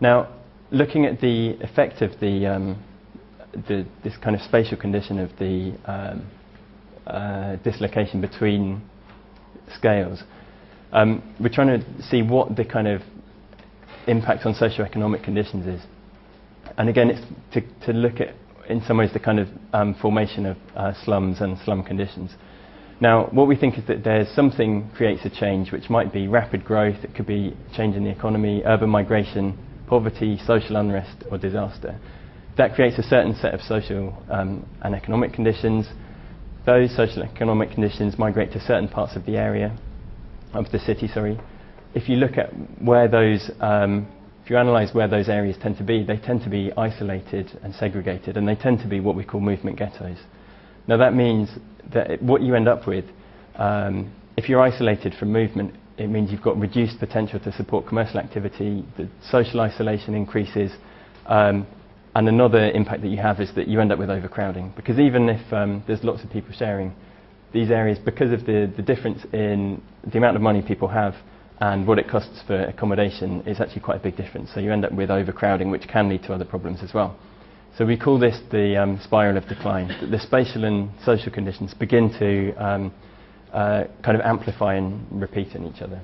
Now, looking at the effect of the, um, the this kind of spatial condition of the um, uh, dislocation between scales, um, we're trying to see what the kind of impact on socio-economic conditions is. And again, it's to, to look at, in some ways, the kind of um, formation of uh, slums and slum conditions. Now, what we think is that there's something creates a change, which might be rapid growth, it could be change in the economy, urban migration, poverty, social unrest, or disaster. That creates a certain set of social um, and economic conditions. Those social and economic conditions migrate to certain parts of the area, of the city, sorry. If you look at where those, um, if you analyse where those areas tend to be, they tend to be isolated and segregated, and they tend to be what we call movement ghettos. Now that means that what you end up with, um, if you're isolated from movement, it means you've got reduced potential to support commercial activity, the social isolation increases, um, and another impact that you have is that you end up with overcrowding. Because even if um, there's lots of people sharing, these areas, because of the, the difference in the amount of money people have and what it costs for accommodation, is actually quite a big difference. So you end up with overcrowding, which can lead to other problems as well. So we call this the um, spiral of decline. The spatial and social conditions begin to um, uh, kind of amplify and repeat in each other.